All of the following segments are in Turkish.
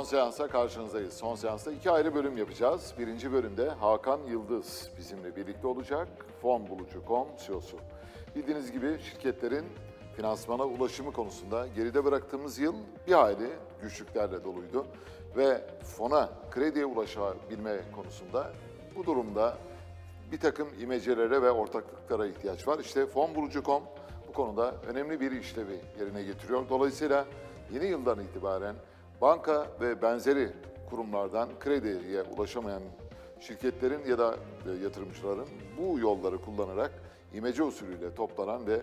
son seansa karşınızdayız. Son seansta iki ayrı bölüm yapacağız. Birinci bölümde Hakan Yıldız bizimle birlikte olacak. Fon Bulucu.com CEO'su. Bildiğiniz gibi şirketlerin finansmana ulaşımı konusunda geride bıraktığımız yıl bir hayli güçlüklerle doluydu. Ve fona, krediye ulaşabilme konusunda bu durumda bir takım imecelere ve ortaklıklara ihtiyaç var. İşte fonbulucu.com bu konuda önemli bir işlevi yerine getiriyor. Dolayısıyla yeni yıldan itibaren banka ve benzeri kurumlardan krediye ulaşamayan şirketlerin ya da e, yatırımcıların bu yolları kullanarak imece usulüyle toplanan ve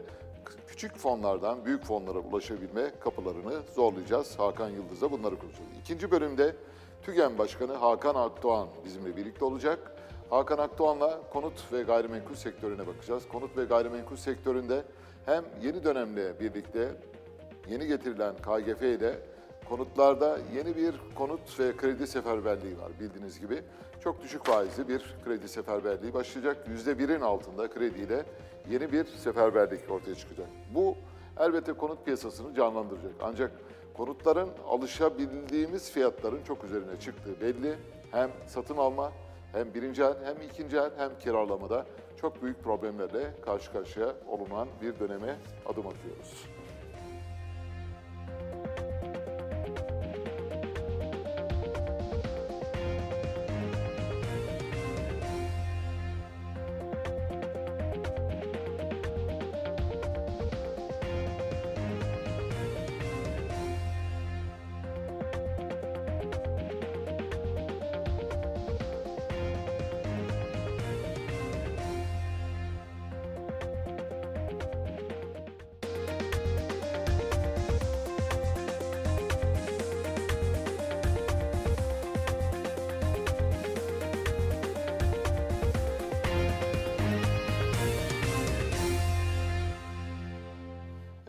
küçük fonlardan büyük fonlara ulaşabilme kapılarını zorlayacağız. Hakan Yıldız'a bunları konuşacağız. İkinci bölümde TÜGEM Başkanı Hakan Akdoğan bizimle birlikte olacak. Hakan Akdoğan'la konut ve gayrimenkul sektörüne bakacağız. Konut ve gayrimenkul sektöründe hem yeni dönemle birlikte yeni getirilen KGF ile konutlarda yeni bir konut ve kredi seferberliği var bildiğiniz gibi. Çok düşük faizli bir kredi seferberliği başlayacak. %1'in altında krediyle yeni bir seferberlik ortaya çıkacak. Bu elbette konut piyasasını canlandıracak. Ancak konutların alışabildiğimiz fiyatların çok üzerine çıktığı belli. Hem satın alma hem birinci el hem ikinci el hem kiralamada çok büyük problemlerle karşı karşıya olunan bir döneme adım atıyoruz.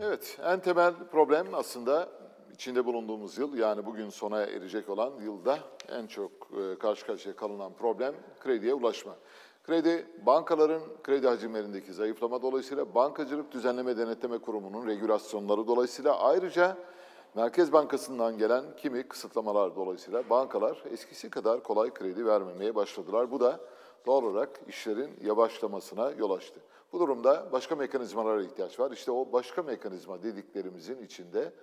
Evet, en temel problem aslında içinde bulunduğumuz yıl yani bugün sona erecek olan yılda en çok e, karşı karşıya kalınan problem krediye ulaşma. Kredi, bankaların kredi hacimlerindeki zayıflama dolayısıyla Bankacılık Düzenleme Denetleme Kurumu'nun regülasyonları dolayısıyla ayrıca Merkez Bankası'ndan gelen kimi kısıtlamalar dolayısıyla bankalar eskisi kadar kolay kredi vermemeye başladılar. Bu da doğal olarak işlerin yavaşlamasına yol açtı. Bu durumda başka mekanizmalara ihtiyaç var. İşte o başka mekanizma dediklerimizin içinde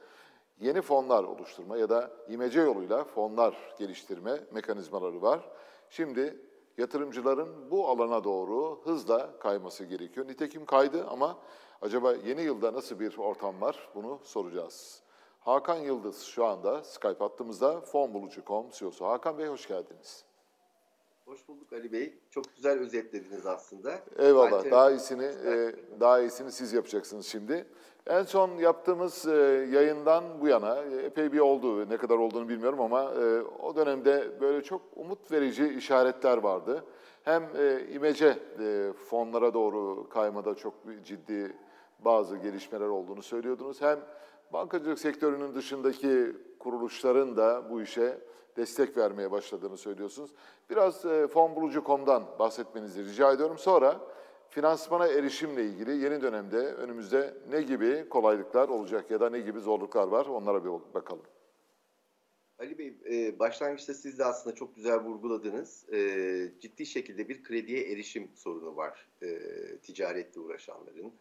yeni fonlar oluşturma ya da imece yoluyla fonlar geliştirme mekanizmaları var. Şimdi yatırımcıların bu alana doğru hızla kayması gerekiyor. Nitekim kaydı ama acaba yeni yılda nasıl bir ortam var bunu soracağız. Hakan Yıldız şu anda Skype hattımızda fonbulucu.com CEO'su. Hakan Bey hoş geldiniz. Hoş bulduk Ali Bey. Çok güzel özetlediniz aslında. Eyvallah. Alternatif daha iyisini e, daha iyisini siz yapacaksınız şimdi. En son yaptığımız e, yayından bu yana e, epey bir oldu. Ne kadar olduğunu bilmiyorum ama e, o dönemde böyle çok umut verici işaretler vardı. Hem e, imece e, fonlara doğru kaymada çok ciddi bazı gelişmeler olduğunu söylüyordunuz. Hem bankacılık sektörünün dışındaki kuruluşların da bu işe destek vermeye başladığını söylüyorsunuz. Biraz e, fonbulucu.com'dan bahsetmenizi rica ediyorum. Sonra finansmana erişimle ilgili yeni dönemde önümüzde ne gibi kolaylıklar olacak ya da ne gibi zorluklar var onlara bir bakalım. Ali Bey, e, başlangıçta siz de aslında çok güzel vurguladınız. E, ciddi şekilde bir krediye erişim sorunu var e, ticaretle uğraşanların,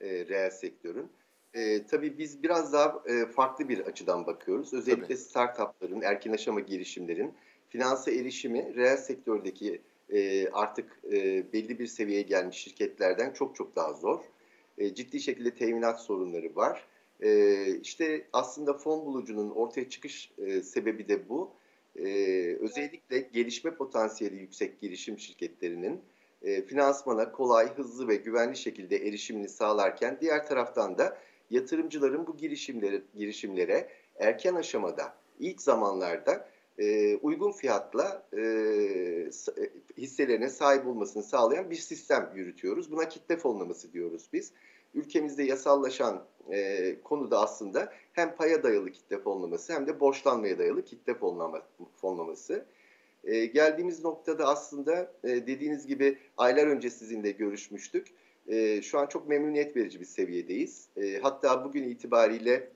e, reel sektörün. E, tabii biz biraz daha e, farklı bir açıdan bakıyoruz. Özellikle tabii. startupların, erken aşama girişimlerin finansa erişimi reel sektördeki e, artık e, belli bir seviyeye gelmiş şirketlerden çok çok daha zor. E, ciddi şekilde teminat sorunları var. E, işte aslında fon bulucunun ortaya çıkış e, sebebi de bu. E, özellikle gelişme potansiyeli yüksek girişim şirketlerinin e, finansmana kolay, hızlı ve güvenli şekilde erişimini sağlarken diğer taraftan da yatırımcıların bu girişimlere, girişimlere erken aşamada, ilk zamanlarda e, uygun fiyatla e, e, hisselerine sahip olmasını sağlayan bir sistem yürütüyoruz. Buna kitle fonlaması diyoruz biz. Ülkemizde yasallaşan e, konuda aslında hem paya dayalı kitle fonlaması hem de borçlanmaya dayalı kitle fonlama, fonlaması. E, geldiğimiz noktada aslında e, dediğiniz gibi aylar önce sizinle görüşmüştük e, şu an çok memnuniyet verici bir seviyedeyiz. E, hatta bugün itibariyle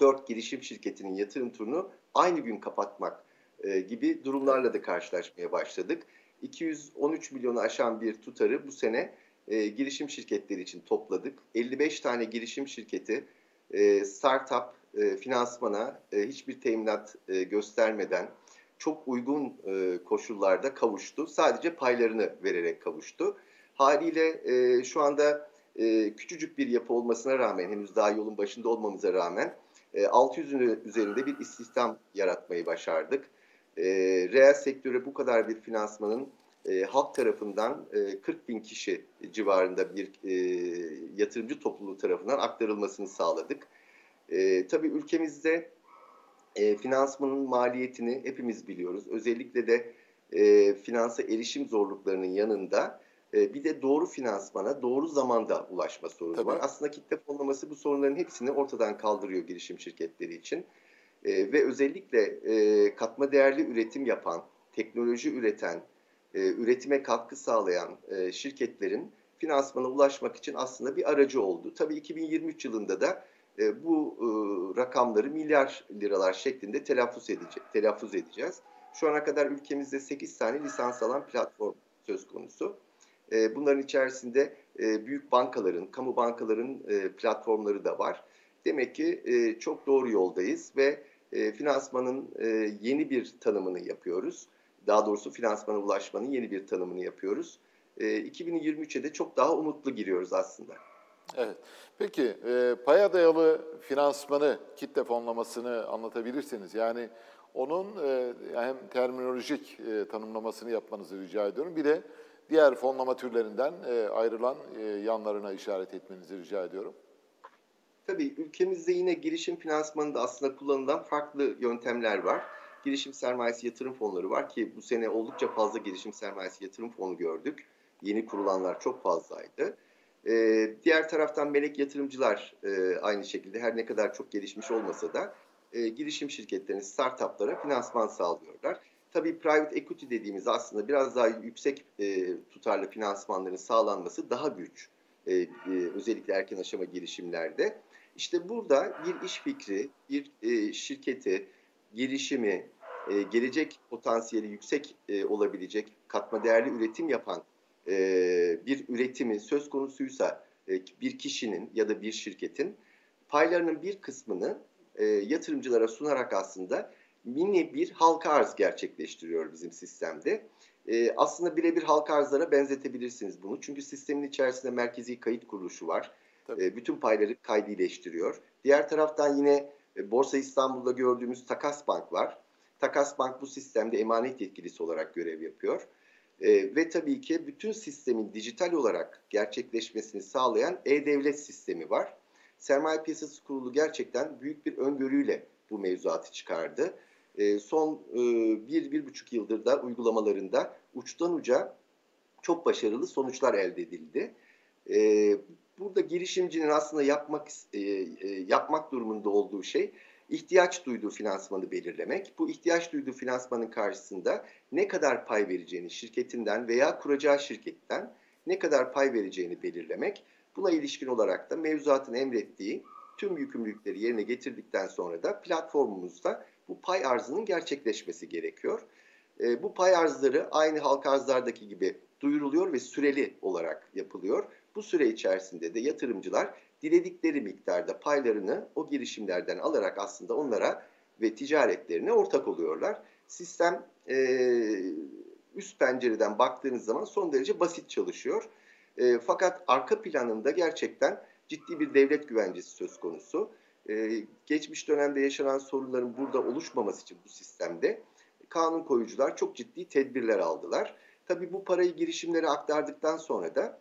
4 girişim şirketinin yatırım turunu aynı gün kapatmak e, gibi durumlarla da karşılaşmaya başladık. 213 milyonu aşan bir tutarı bu sene e, girişim şirketleri için topladık. 55 tane girişim şirketi e, startup e, finansmana e, hiçbir teminat e, göstermeden çok uygun e, koşullarda kavuştu. Sadece paylarını vererek kavuştu. Haliyle e, şu anda e, küçücük bir yapı olmasına rağmen henüz daha yolun başında olmamıza rağmen e, 600'ün üzerinde bir istihdam yaratmayı başardık. E, reel sektöre bu kadar bir finansmanın e, halk tarafından e, 40 bin kişi civarında bir e, yatırımcı topluluğu tarafından aktarılmasını sağladık. E, tabii ülkemizde e, finansmanın maliyetini hepimiz biliyoruz. Özellikle de e, finansa erişim zorluklarının yanında e, bir de doğru finansmana doğru zamanda ulaşma sorunu Tabii. var. Aslında kitle fonlaması bu sorunların hepsini ortadan kaldırıyor girişim şirketleri için. E, ve özellikle e, katma değerli üretim yapan, teknoloji üreten, e, üretime katkı sağlayan e, şirketlerin finansmana ulaşmak için aslında bir aracı oldu. Tabii 2023 yılında da e, bu e, rakamları milyar liralar şeklinde telaffuz, edece telaffuz edeceğiz. Şu ana kadar ülkemizde 8 tane lisans alan platform söz konusu. E, bunların içerisinde e, büyük bankaların, kamu bankaların e, platformları da var. Demek ki çok doğru yoldayız ve finansmanın yeni bir tanımını yapıyoruz. Daha doğrusu finansmana ulaşmanın yeni bir tanımını yapıyoruz. E, 2023'e de çok daha umutlu giriyoruz aslında. Evet. Peki e, paya dayalı finansmanı, kitle fonlamasını anlatabilirsiniz. Yani onun e, hem terminolojik e, tanımlamasını yapmanızı rica ediyorum. Bir de diğer fonlama türlerinden e, ayrılan e, yanlarına işaret etmenizi rica ediyorum. Tabii ülkemizde yine girişim finansmanında aslında kullanılan farklı yöntemler var. Girişim sermayesi yatırım fonları var ki bu sene oldukça fazla girişim sermayesi yatırım fonu gördük. Yeni kurulanlar çok fazlaydı. E, diğer taraftan melek yatırımcılar e, aynı şekilde her ne kadar çok gelişmiş olmasa da e, girişim şirketlerinin startuplara finansman sağlıyorlar. Tabii private equity dediğimiz aslında biraz daha yüksek e, tutarlı finansmanların sağlanması daha güç. E, e, özellikle erken aşama girişimlerde. İşte burada bir iş fikri, bir e, şirketi, gelişimi, e, gelecek potansiyeli yüksek e, olabilecek katma değerli üretim yapan e, bir üretimi söz konusuysa e, bir kişinin ya da bir şirketin paylarının bir kısmını e, yatırımcılara sunarak aslında mini bir halka arz gerçekleştiriyor bizim sistemde. E, aslında birebir halka arzlara benzetebilirsiniz bunu. Çünkü sistemin içerisinde merkezi kayıt kuruluşu var. E, bütün payları kaydileştiriyor. Diğer taraftan yine e, Borsa İstanbul'da gördüğümüz Takas Bank var. Takas Bank bu sistemde emanet yetkilisi olarak görev yapıyor. E, ve tabii ki bütün sistemin dijital olarak gerçekleşmesini sağlayan e-devlet sistemi var. Sermaye Piyasası Kurulu gerçekten büyük bir öngörüyle bu mevzuatı çıkardı. E, son e, bir, bir buçuk yıldır da uygulamalarında uçtan uca çok başarılı sonuçlar elde edildi. E, burada girişimcinin aslında yapmak e, e, yapmak durumunda olduğu şey ihtiyaç duyduğu finansmanı belirlemek. Bu ihtiyaç duyduğu finansmanın karşısında ne kadar pay vereceğini şirketinden veya kuracağı şirketten ne kadar pay vereceğini belirlemek. Buna ilişkin olarak da mevzuatın emrettiği tüm yükümlülükleri yerine getirdikten sonra da platformumuzda bu pay arzının gerçekleşmesi gerekiyor. E, bu pay arzları aynı halka arzlardaki gibi duyuruluyor ve süreli olarak yapılıyor. Bu süre içerisinde de yatırımcılar diledikleri miktarda paylarını o girişimlerden alarak aslında onlara ve ticaretlerine ortak oluyorlar. Sistem e, üst pencereden baktığınız zaman son derece basit çalışıyor. E, fakat arka planında gerçekten ciddi bir devlet güvencesi söz konusu. E, geçmiş dönemde yaşanan sorunların burada oluşmaması için bu sistemde kanun koyucular çok ciddi tedbirler aldılar. Tabii bu parayı girişimlere aktardıktan sonra da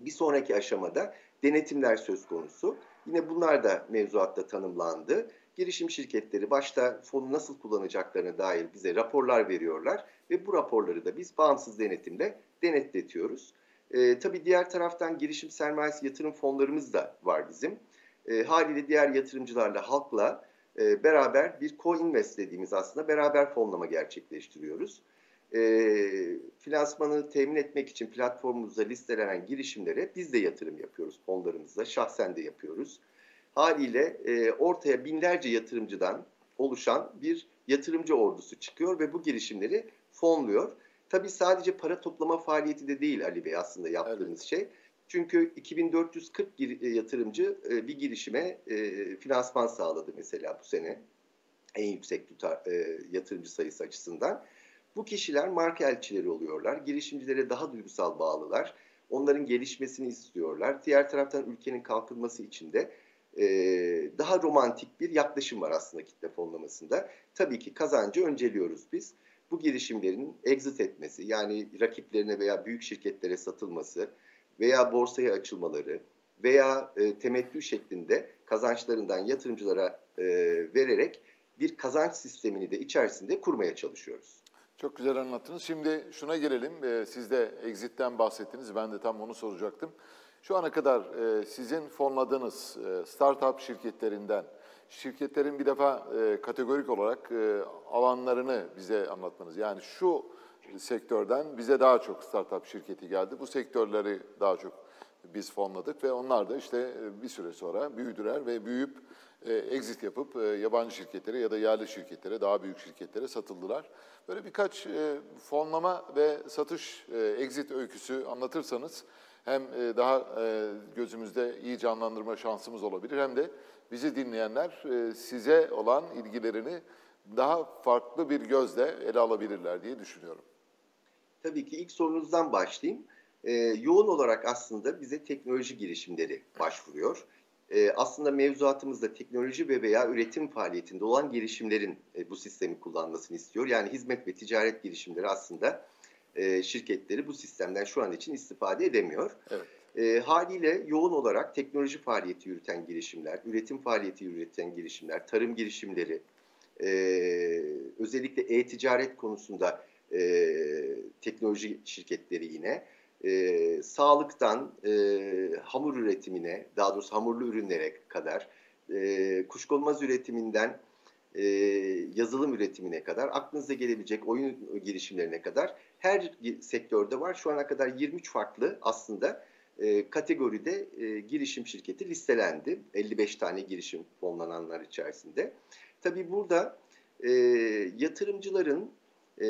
bir sonraki aşamada denetimler söz konusu. Yine bunlar da mevzuatta tanımlandı. Girişim şirketleri başta fonu nasıl kullanacaklarına dair bize raporlar veriyorlar ve bu raporları da biz bağımsız denetimle denetletiyoruz. E, tabii diğer taraftan girişim sermayesi yatırım fonlarımız da var bizim. E, haliyle diğer yatırımcılarla, halkla e, beraber bir co-invest dediğimiz aslında beraber fonlama gerçekleştiriyoruz e, finansmanı temin etmek için platformumuzda listelenen girişimlere biz de yatırım yapıyoruz fonlarımızla. Şahsen de yapıyoruz. Haliyle e, ortaya binlerce yatırımcıdan oluşan bir yatırımcı ordusu çıkıyor ve bu girişimleri fonluyor. Tabii sadece para toplama faaliyeti de değil Ali Bey aslında yaptığımız evet. şey. Çünkü 2440 e, yatırımcı e, bir girişime e, finansman sağladı mesela bu sene. En yüksek tutar yatırımcı sayısı açısından. Bu kişiler marka elçileri oluyorlar. Girişimcilere daha duygusal bağlılar. Onların gelişmesini istiyorlar. Diğer taraftan ülkenin kalkınması için de daha romantik bir yaklaşım var aslında kitle fonlamasında. Tabii ki kazancı önceliyoruz biz. Bu girişimlerin exit etmesi yani rakiplerine veya büyük şirketlere satılması, veya borsaya açılmaları veya e, temettü şeklinde kazançlarından yatırımcılara e, vererek bir kazanç sistemini de içerisinde kurmaya çalışıyoruz. Çok güzel anlattınız. Şimdi şuna gelelim. E, siz de exit'ten bahsettiniz. Ben de tam onu soracaktım. Şu ana kadar e, sizin fonladığınız e, startup şirketlerinden, şirketlerin bir defa e, kategorik olarak e, alanlarını bize anlatmanız. Yani şu sektörden bize daha çok startup şirketi geldi. Bu sektörleri daha çok biz fonladık ve onlar da işte e, bir süre sonra büyüdüler ve büyüyüp e, exit yapıp e, yabancı şirketlere ya da yerli şirketlere, daha büyük şirketlere satıldılar. Böyle birkaç fonlama ve satış exit öyküsü anlatırsanız hem daha gözümüzde iyi canlandırma şansımız olabilir hem de bizi dinleyenler size olan ilgilerini daha farklı bir gözle ele alabilirler diye düşünüyorum tabii ki ilk sorunuzdan başlayayım. E, yoğun olarak aslında bize teknoloji girişimleri başvuruyor. E, aslında mevzuatımızda teknoloji ve veya üretim faaliyetinde olan girişimlerin e, bu sistemi kullanmasını istiyor. Yani hizmet ve ticaret girişimleri aslında e, şirketleri bu sistemden şu an için istifade edemiyor. Evet. E, haliyle yoğun olarak teknoloji faaliyeti yürüten girişimler, üretim faaliyeti yürüten girişimler, tarım girişimleri, e, özellikle e-ticaret konusunda e, teknoloji şirketleri yine e, sağlıktan e, hamur üretimine, daha doğrusu hamurlu ürünlere kadar, e, kuşkonmaz üretiminden e, yazılım üretimine kadar, aklınıza gelebilecek oyun girişimlerine kadar her sektörde var. Şu ana kadar 23 farklı aslında e, kategoride e, girişim şirketi listelendi. 55 tane girişim fonlananlar içerisinde. Tabii burada e, yatırımcıların e,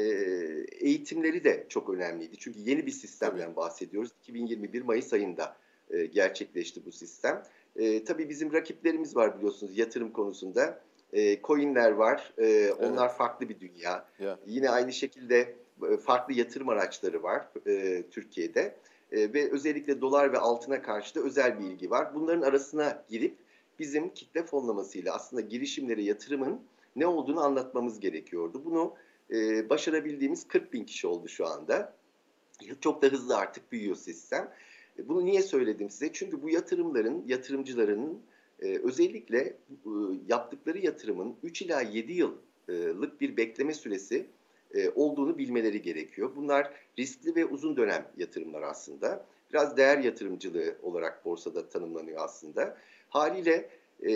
eğitimleri de çok önemliydi. Çünkü yeni bir sistemden bahsediyoruz. 2021 Mayıs ayında e, gerçekleşti bu sistem. E, tabii bizim rakiplerimiz var biliyorsunuz yatırım konusunda. E, coinler var. E, evet. Onlar farklı bir dünya. Yeah. Yine aynı şekilde e, farklı yatırım araçları var e, Türkiye'de. E, ve özellikle dolar ve altına karşı da özel bir ilgi var. Bunların arasına girip bizim kitle fonlamasıyla aslında girişimlere yatırımın ne olduğunu anlatmamız gerekiyordu. Bunu e, başarabildiğimiz 40 bin kişi oldu şu anda. Çok da hızlı artık büyüyor sistem. E, bunu niye söyledim size? Çünkü bu yatırımların, yatırımcıların e, özellikle e, yaptıkları yatırımın 3 ila 7 yıllık bir bekleme süresi e, olduğunu bilmeleri gerekiyor. Bunlar riskli ve uzun dönem yatırımlar aslında. Biraz değer yatırımcılığı olarak borsada tanımlanıyor aslında. Haliyle e,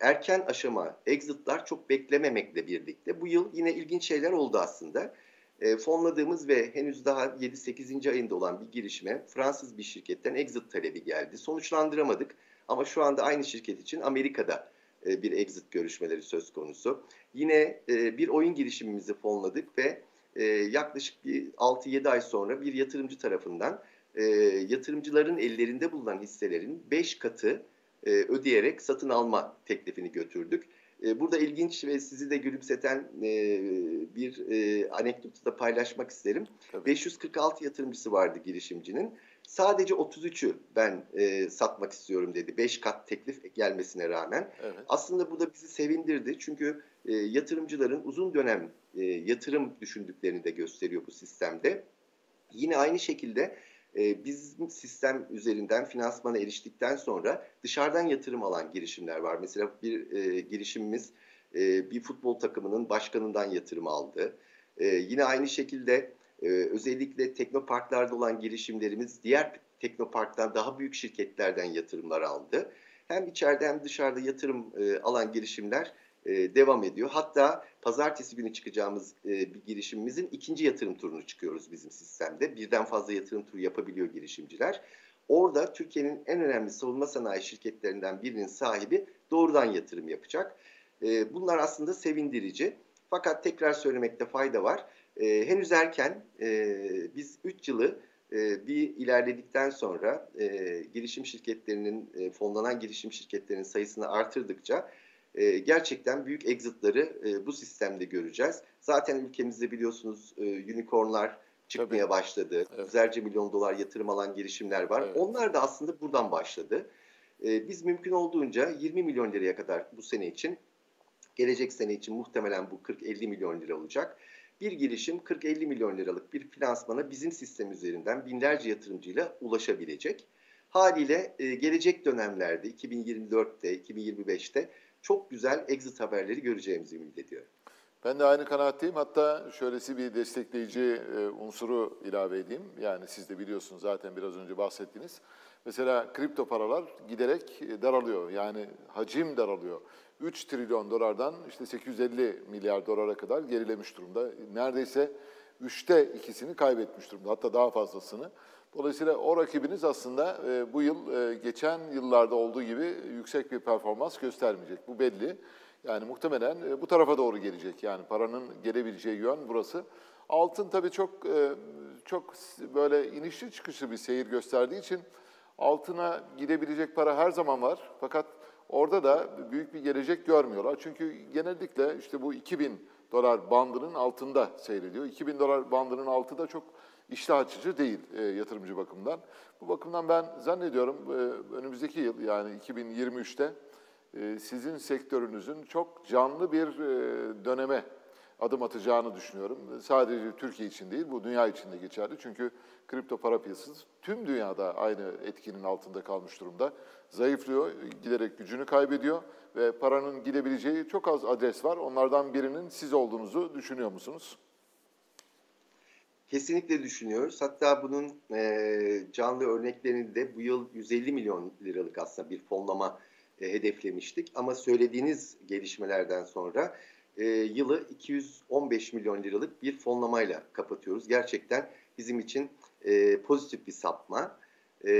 erken aşama exit'lar çok beklememekle birlikte bu yıl yine ilginç şeyler oldu aslında. E, fonladığımız ve henüz daha 7-8. ayında olan bir girişime Fransız bir şirketten exit talebi geldi. Sonuçlandıramadık ama şu anda aynı şirket için Amerika'da e, bir exit görüşmeleri söz konusu. Yine e, bir oyun girişimimizi fonladık ve e, yaklaşık bir 6-7 ay sonra bir yatırımcı tarafından e, yatırımcıların ellerinde bulunan hisselerin 5 katı e, ödeyerek satın alma teklifini götürdük. E, burada ilginç ve sizi de gülümseten e, bir e, anekdotu da paylaşmak isterim. Tabii. 546 yatırımcısı vardı girişimcinin. Sadece 33'ü ben e, satmak istiyorum dedi. 5 kat teklif gelmesine rağmen. Evet. Aslında bu da bizi sevindirdi. Çünkü e, yatırımcıların uzun dönem e, yatırım düşündüklerini de gösteriyor bu sistemde. Yine aynı şekilde e, bizim sistem üzerinden finansmana eriştikten sonra dışarıdan yatırım alan girişimler var. Mesela bir e, girişimimiz e, bir futbol takımının başkanından yatırım aldı. E, yine aynı şekilde e, özellikle teknoparklarda olan girişimlerimiz diğer teknoparktan daha büyük şirketlerden yatırımlar aldı. Hem içeride hem dışarıda yatırım e, alan girişimler e, devam ediyor. Hatta pazartesi günü çıkacağımız e, bir girişimimizin ikinci yatırım turunu çıkıyoruz bizim sistemde. Birden fazla yatırım turu yapabiliyor girişimciler. Orada Türkiye'nin en önemli savunma sanayi şirketlerinden birinin sahibi doğrudan yatırım yapacak. E, bunlar aslında sevindirici. Fakat tekrar söylemekte fayda var. E, henüz erken e, biz 3 yılı e, bir ilerledikten sonra e, girişim şirketlerinin, e, fonlanan girişim şirketlerinin sayısını artırdıkça e, gerçekten büyük exit'ları e, bu sistemde göreceğiz. Zaten ülkemizde biliyorsunuz e, unicornlar çıkmaya Tabii. başladı. Evet. Yüzlerce milyon dolar yatırım alan girişimler var. Evet. Onlar da aslında buradan başladı. E, biz mümkün olduğunca 20 milyon liraya kadar bu sene için, gelecek sene için muhtemelen bu 40-50 milyon lira olacak. Bir girişim 40-50 milyon liralık bir finansmana bizim sistem üzerinden binlerce yatırımcıyla ulaşabilecek. Haliyle e, gelecek dönemlerde 2024'te, 2025'te çok güzel exit haberleri göreceğimizi ümit ediyorum. Ben de aynı kanaatteyim. Hatta şöylesi bir destekleyici e, unsuru ilave edeyim. Yani siz de biliyorsunuz zaten biraz önce bahsettiniz. Mesela kripto paralar giderek daralıyor. Yani hacim daralıyor. 3 trilyon dolardan işte 850 milyar dolara kadar gerilemiş durumda. Neredeyse üçte ikisini kaybetmiş durumda. Hatta daha fazlasını. Dolayısıyla o rakibiniz aslında e, bu yıl e, geçen yıllarda olduğu gibi yüksek bir performans göstermeyecek. Bu belli. Yani muhtemelen e, bu tarafa doğru gelecek. Yani paranın gelebileceği yön burası. Altın tabii çok e, çok böyle inişli çıkışlı bir seyir gösterdiği için altına gidebilecek para her zaman var. Fakat orada da büyük bir gelecek görmüyorlar. Çünkü genellikle işte bu 2000 dolar bandının altında seyrediyor. 2000 dolar bandının altı da çok iştah açıcı değil e, yatırımcı bakımdan. Bu bakımdan ben zannediyorum e, önümüzdeki yıl yani 2023'te e, sizin sektörünüzün çok canlı bir e, döneme adım atacağını düşünüyorum. Sadece Türkiye için değil, bu dünya için de geçerli. Çünkü kripto para piyasası tüm dünyada aynı etkinin altında kalmış durumda. Zayıflıyor, giderek gücünü kaybediyor ve paranın gidebileceği çok az adres var. Onlardan birinin siz olduğunuzu düşünüyor musunuz? Kesinlikle düşünüyoruz. Hatta bunun e, canlı örneklerini de bu yıl 150 milyon liralık aslında bir fonlama e, hedeflemiştik. Ama söylediğiniz gelişmelerden sonra e, yılı 215 milyon liralık bir fonlamayla kapatıyoruz. Gerçekten bizim için e, pozitif bir sapma. E,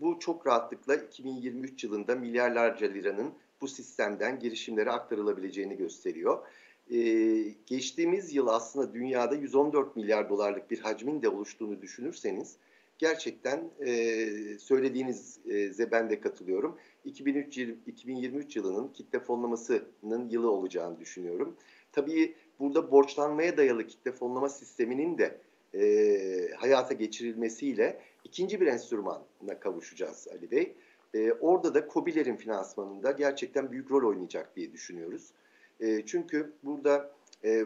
bu çok rahatlıkla 2023 yılında milyarlarca liranın bu sistemden girişimlere aktarılabileceğini gösteriyor. Ee, geçtiğimiz yıl aslında dünyada 114 milyar dolarlık bir hacmin de oluştuğunu düşünürseniz gerçekten e, söylediğinize ben de katılıyorum. 2003, 2023 yılının kitle fonlamasının yılı olacağını düşünüyorum. Tabii burada borçlanmaya dayalı kitle fonlama sisteminin de e, hayata geçirilmesiyle ikinci bir enstrümana kavuşacağız Ali Bey. E, orada da COBİ'lerin finansmanında gerçekten büyük rol oynayacak diye düşünüyoruz. E, çünkü burada e, e,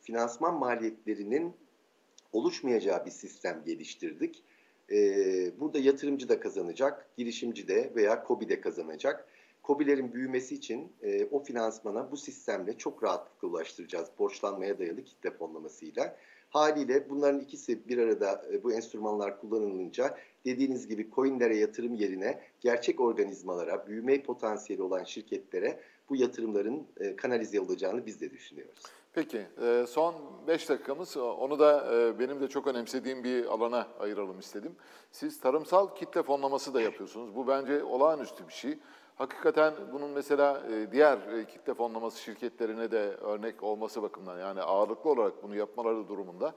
finansman maliyetlerinin oluşmayacağı bir sistem geliştirdik. E, burada yatırımcı da kazanacak, girişimci de veya KOBİ de kazanacak. KOBİ'lerin büyümesi için e, o finansmana bu sistemle çok rahatlıkla ulaştıracağız borçlanmaya dayalı kitle fonlamasıyla. Haliyle bunların ikisi bir arada e, bu enstrümanlar kullanılınca dediğiniz gibi coinlere yatırım yerine gerçek organizmalara, büyüme potansiyeli olan şirketlere bu yatırımların e, kanalize olacağını biz de düşünüyoruz. Peki, e, son 5 dakikamız, onu da e, benim de çok önemsediğim bir alana ayıralım istedim. Siz tarımsal kitle fonlaması da yapıyorsunuz. Bu bence olağanüstü bir şey. Hakikaten bunun mesela diğer kitle fonlaması şirketlerine de örnek olması bakımından yani ağırlıklı olarak bunu yapmaları durumunda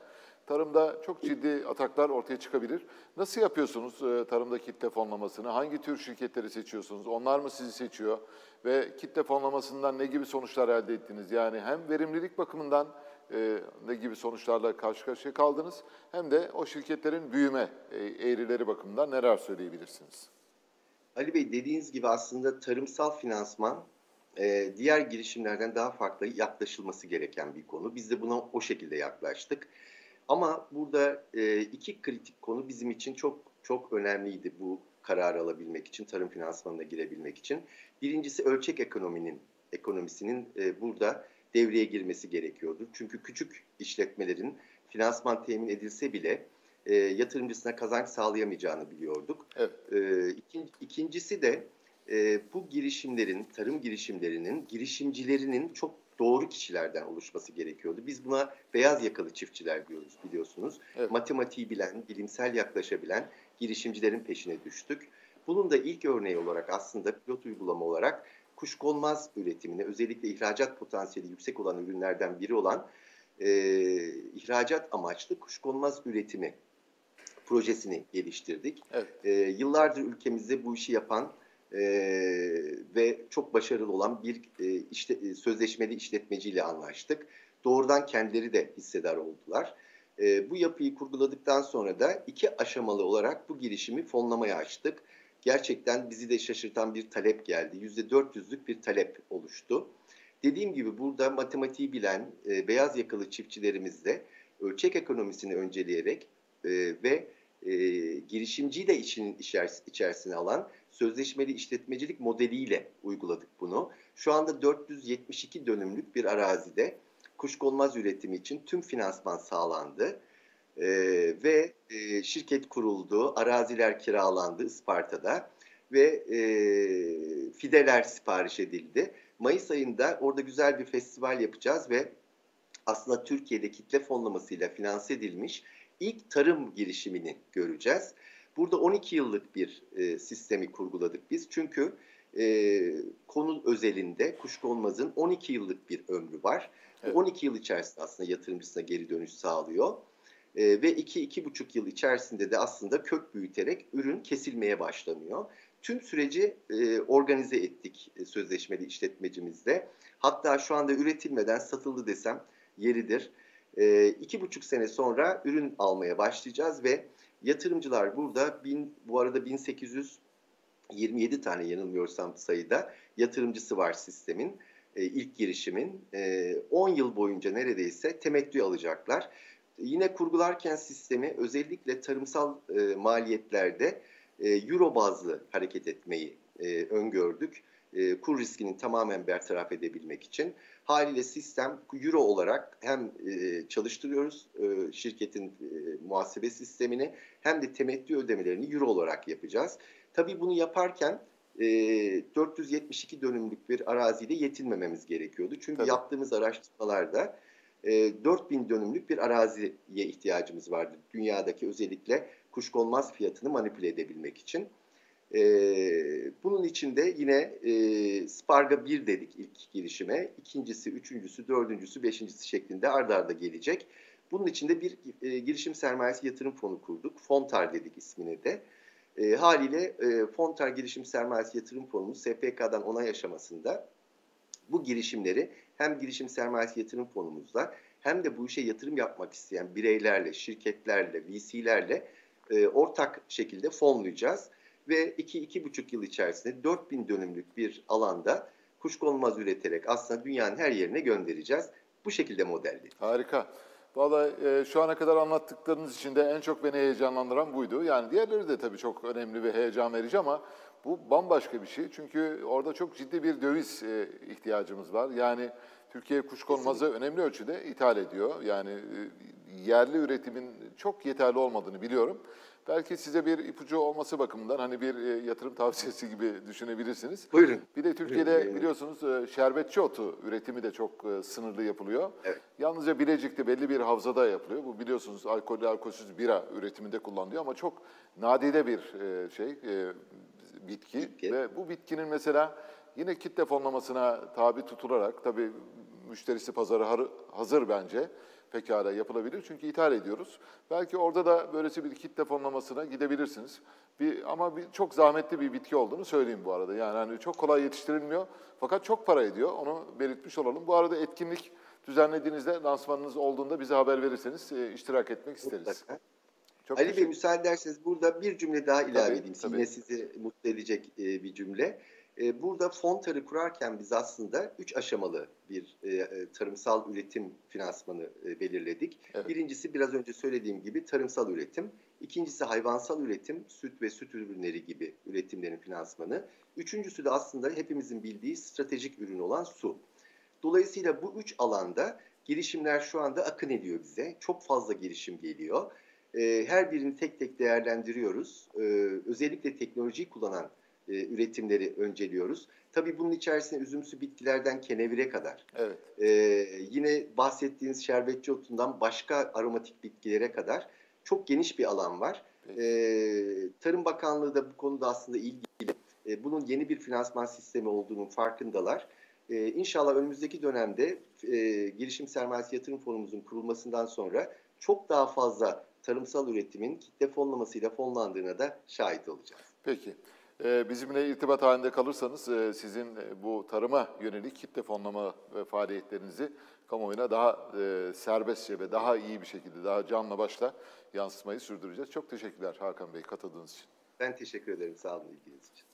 tarımda çok ciddi ataklar ortaya çıkabilir. Nasıl yapıyorsunuz tarımda kitle fonlamasını? Hangi tür şirketleri seçiyorsunuz? Onlar mı sizi seçiyor? ve kitle fonlamasından ne gibi sonuçlar elde ettiniz? Yani hem verimlilik bakımından e, ne gibi sonuçlarla karşı karşıya kaldınız hem de o şirketlerin büyüme e, eğrileri bakımından neler söyleyebilirsiniz? Ali Bey dediğiniz gibi aslında tarımsal finansman e, diğer girişimlerden daha farklı yaklaşılması gereken bir konu. Biz de buna o şekilde yaklaştık. Ama burada e, iki kritik konu bizim için çok çok önemliydi bu kararı alabilmek için, tarım finansmanına girebilmek için. Birincisi ölçek ekonominin ekonomisinin e, burada devreye girmesi gerekiyordu. Çünkü küçük işletmelerin finansman temin edilse bile e, yatırımcısına kazanç sağlayamayacağını biliyorduk. Evet. E, ikin, ikincisi de e, bu girişimlerin, tarım girişimlerinin, girişimcilerinin çok doğru kişilerden oluşması gerekiyordu. Biz buna beyaz yakalı çiftçiler diyoruz biliyorsunuz. Evet. Matematiği bilen, bilimsel yaklaşabilen girişimcilerin peşine düştük. Bunun da ilk örneği olarak aslında pilot uygulama olarak kuşkonmaz üretimine özellikle ihracat potansiyeli yüksek olan ürünlerden biri olan e, ihracat amaçlı kuşkonmaz üretimi projesini geliştirdik. Evet. E, yıllardır ülkemizde bu işi yapan e, ve çok başarılı olan bir e, işte, e, sözleşmeli işletmeciyle anlaştık. Doğrudan kendileri de hissedar oldular. E, bu yapıyı kurguladıktan sonra da iki aşamalı olarak bu girişimi fonlamaya açtık. Gerçekten bizi de şaşırtan bir talep geldi. %400'lük bir talep oluştu. Dediğim gibi burada matematiği bilen e, beyaz yakalı çiftçilerimiz de ölçek ekonomisini önceleyerek e, ve e, girişimciyi de işinin içerisine alan sözleşmeli işletmecilik modeliyle uyguladık bunu. Şu anda 472 dönümlük bir arazide kuşkonmaz üretimi için tüm finansman sağlandı. Ee, ve e, şirket kuruldu, araziler kiralandı Isparta'da ve e, fideler sipariş edildi. Mayıs ayında orada güzel bir festival yapacağız ve aslında Türkiye'de kitle fonlamasıyla finanse edilmiş ilk tarım girişimini göreceğiz. Burada 12 yıllık bir e, sistemi kurguladık biz. Çünkü e, konu özelinde kuşkonmazın 12 yıllık bir ömrü var. Evet. 12 yıl içerisinde aslında yatırımcısına geri dönüş sağlıyor. E, ve 2-2,5 yıl içerisinde de aslında kök büyüterek ürün kesilmeye başlanıyor. Tüm süreci e, organize ettik e, sözleşmeli işletmecimizde. Hatta şu anda üretilmeden satıldı desem yeridir. E, iki buçuk sene sonra ürün almaya başlayacağız ve yatırımcılar burada bin, bu arada 1827 tane yanılmıyorsam sayıda yatırımcısı var sistemin e, ilk girişimin e, 10 yıl boyunca neredeyse temettü alacaklar. Yine kurgularken sistemi özellikle tarımsal e, maliyetlerde e, euro bazlı hareket etmeyi e, öngördük. E, kur riskini tamamen bertaraf edebilmek için. Haliyle sistem euro olarak hem e, çalıştırıyoruz e, şirketin e, muhasebe sistemini hem de temettü ödemelerini euro olarak yapacağız. Tabii bunu yaparken e, 472 dönümlük bir arazide yetinmememiz gerekiyordu. Çünkü Tabii. yaptığımız araştırmalarda e, 4000 dönümlük bir araziye ihtiyacımız vardı. Dünyadaki özellikle kuşkonmaz fiyatını manipüle edebilmek için. E, bunun içinde yine e, Sparga 1 dedik ilk girişime. İkincisi, üçüncüsü, dördüncüsü, beşincisi şeklinde ardarda arda gelecek. Bunun içinde bir e, girişim sermayesi yatırım fonu kurduk. Fontar dedik ismini de. E, haliyle e, Fontar Girişim Sermayesi Yatırım Fonumuz SPK'dan onay aşamasında bu girişimleri hem girişim sermayesi yatırım fonumuzla hem de bu işe yatırım yapmak isteyen bireylerle, şirketlerle, VC'lerle e, ortak şekilde fonlayacağız. Ve 2-2,5 yıl içerisinde 4000 dönümlük bir alanda kuşkonmaz üreterek aslında dünyanın her yerine göndereceğiz. Bu şekilde modelli. Harika. Valla e, şu ana kadar anlattıklarınız içinde en çok beni heyecanlandıran buydu. Yani diğerleri de tabii çok önemli ve heyecan verici ama bu bambaşka bir şey. Çünkü orada çok ciddi bir döviz e, ihtiyacımız var. Yani Türkiye kuşkonmazı Kesinlikle. önemli ölçüde ithal ediyor. Yani e, yerli üretimin çok yeterli olmadığını biliyorum. Belki size bir ipucu olması bakımından hani bir e, yatırım tavsiyesi gibi düşünebilirsiniz. Buyurun. Bir de Türkiye'de Buyurun. biliyorsunuz e, şerbetçi otu üretimi de çok e, sınırlı yapılıyor. Evet. Yalnızca Bilecik'te belli bir havzada yapılıyor. Bu biliyorsunuz alkollü alkolsüz bira üretiminde kullanılıyor ama çok nadide bir şey bitki. bitki ve bu bitkinin mesela yine kitle fonlamasına tabi tutularak tabii müşterisi pazarı hazır bence pekala yapılabilir. Çünkü ithal ediyoruz. Belki orada da böylesi bir kitle fonlamasına gidebilirsiniz. Bir, ama bir, çok zahmetli bir bitki olduğunu söyleyeyim bu arada. Yani hani çok kolay yetiştirilmiyor fakat çok para ediyor. Onu belirtmiş olalım. Bu arada etkinlik düzenlediğinizde, lansmanınız olduğunda bize haber verirseniz e, iştirak etmek isteriz. Çok Ali Bey müsaade ederseniz burada bir cümle daha ilave tabii, edeyim. Tabii. Yine sizi mutlu edecek e, bir cümle. E, burada Fontar'ı kurarken biz aslında üç aşamalı bir e, e, tarımsal üretim finansmanı belirledik. Evet. Birincisi biraz önce söylediğim gibi tarımsal üretim. İkincisi hayvansal üretim, süt ve süt ürünleri gibi üretimlerin finansmanı. Üçüncüsü de aslında hepimizin bildiği stratejik ürün olan su. Dolayısıyla bu üç alanda girişimler şu anda akın ediyor bize. Çok fazla girişim geliyor. Her birini tek tek değerlendiriyoruz. Özellikle teknolojiyi kullanan e, üretimleri önceliyoruz. Tabii bunun içerisinde üzümsü bitkilerden kenevire kadar. Evet. E, yine bahsettiğiniz şerbetçi otundan başka aromatik bitkilere kadar çok geniş bir alan var. E, Tarım Bakanlığı da bu konuda aslında ilgili. E, bunun yeni bir finansman sistemi olduğunun farkındalar. E, inşallah önümüzdeki dönemde e, girişim sermayesi yatırım fonumuzun kurulmasından sonra çok daha fazla tarımsal üretimin kitle fonlamasıyla fonlandığına da şahit olacağız. Peki. Ee, bizimle irtibat halinde kalırsanız e, sizin e, bu tarıma yönelik kitle fonlama ve faaliyetlerinizi kamuoyuna daha e, serbestçe ve daha iyi bir şekilde, daha canla başla yansıtmayı sürdüreceğiz. Çok teşekkürler Hakan Bey katıldığınız için. Ben teşekkür ederim. Sağ olun ilginiz için.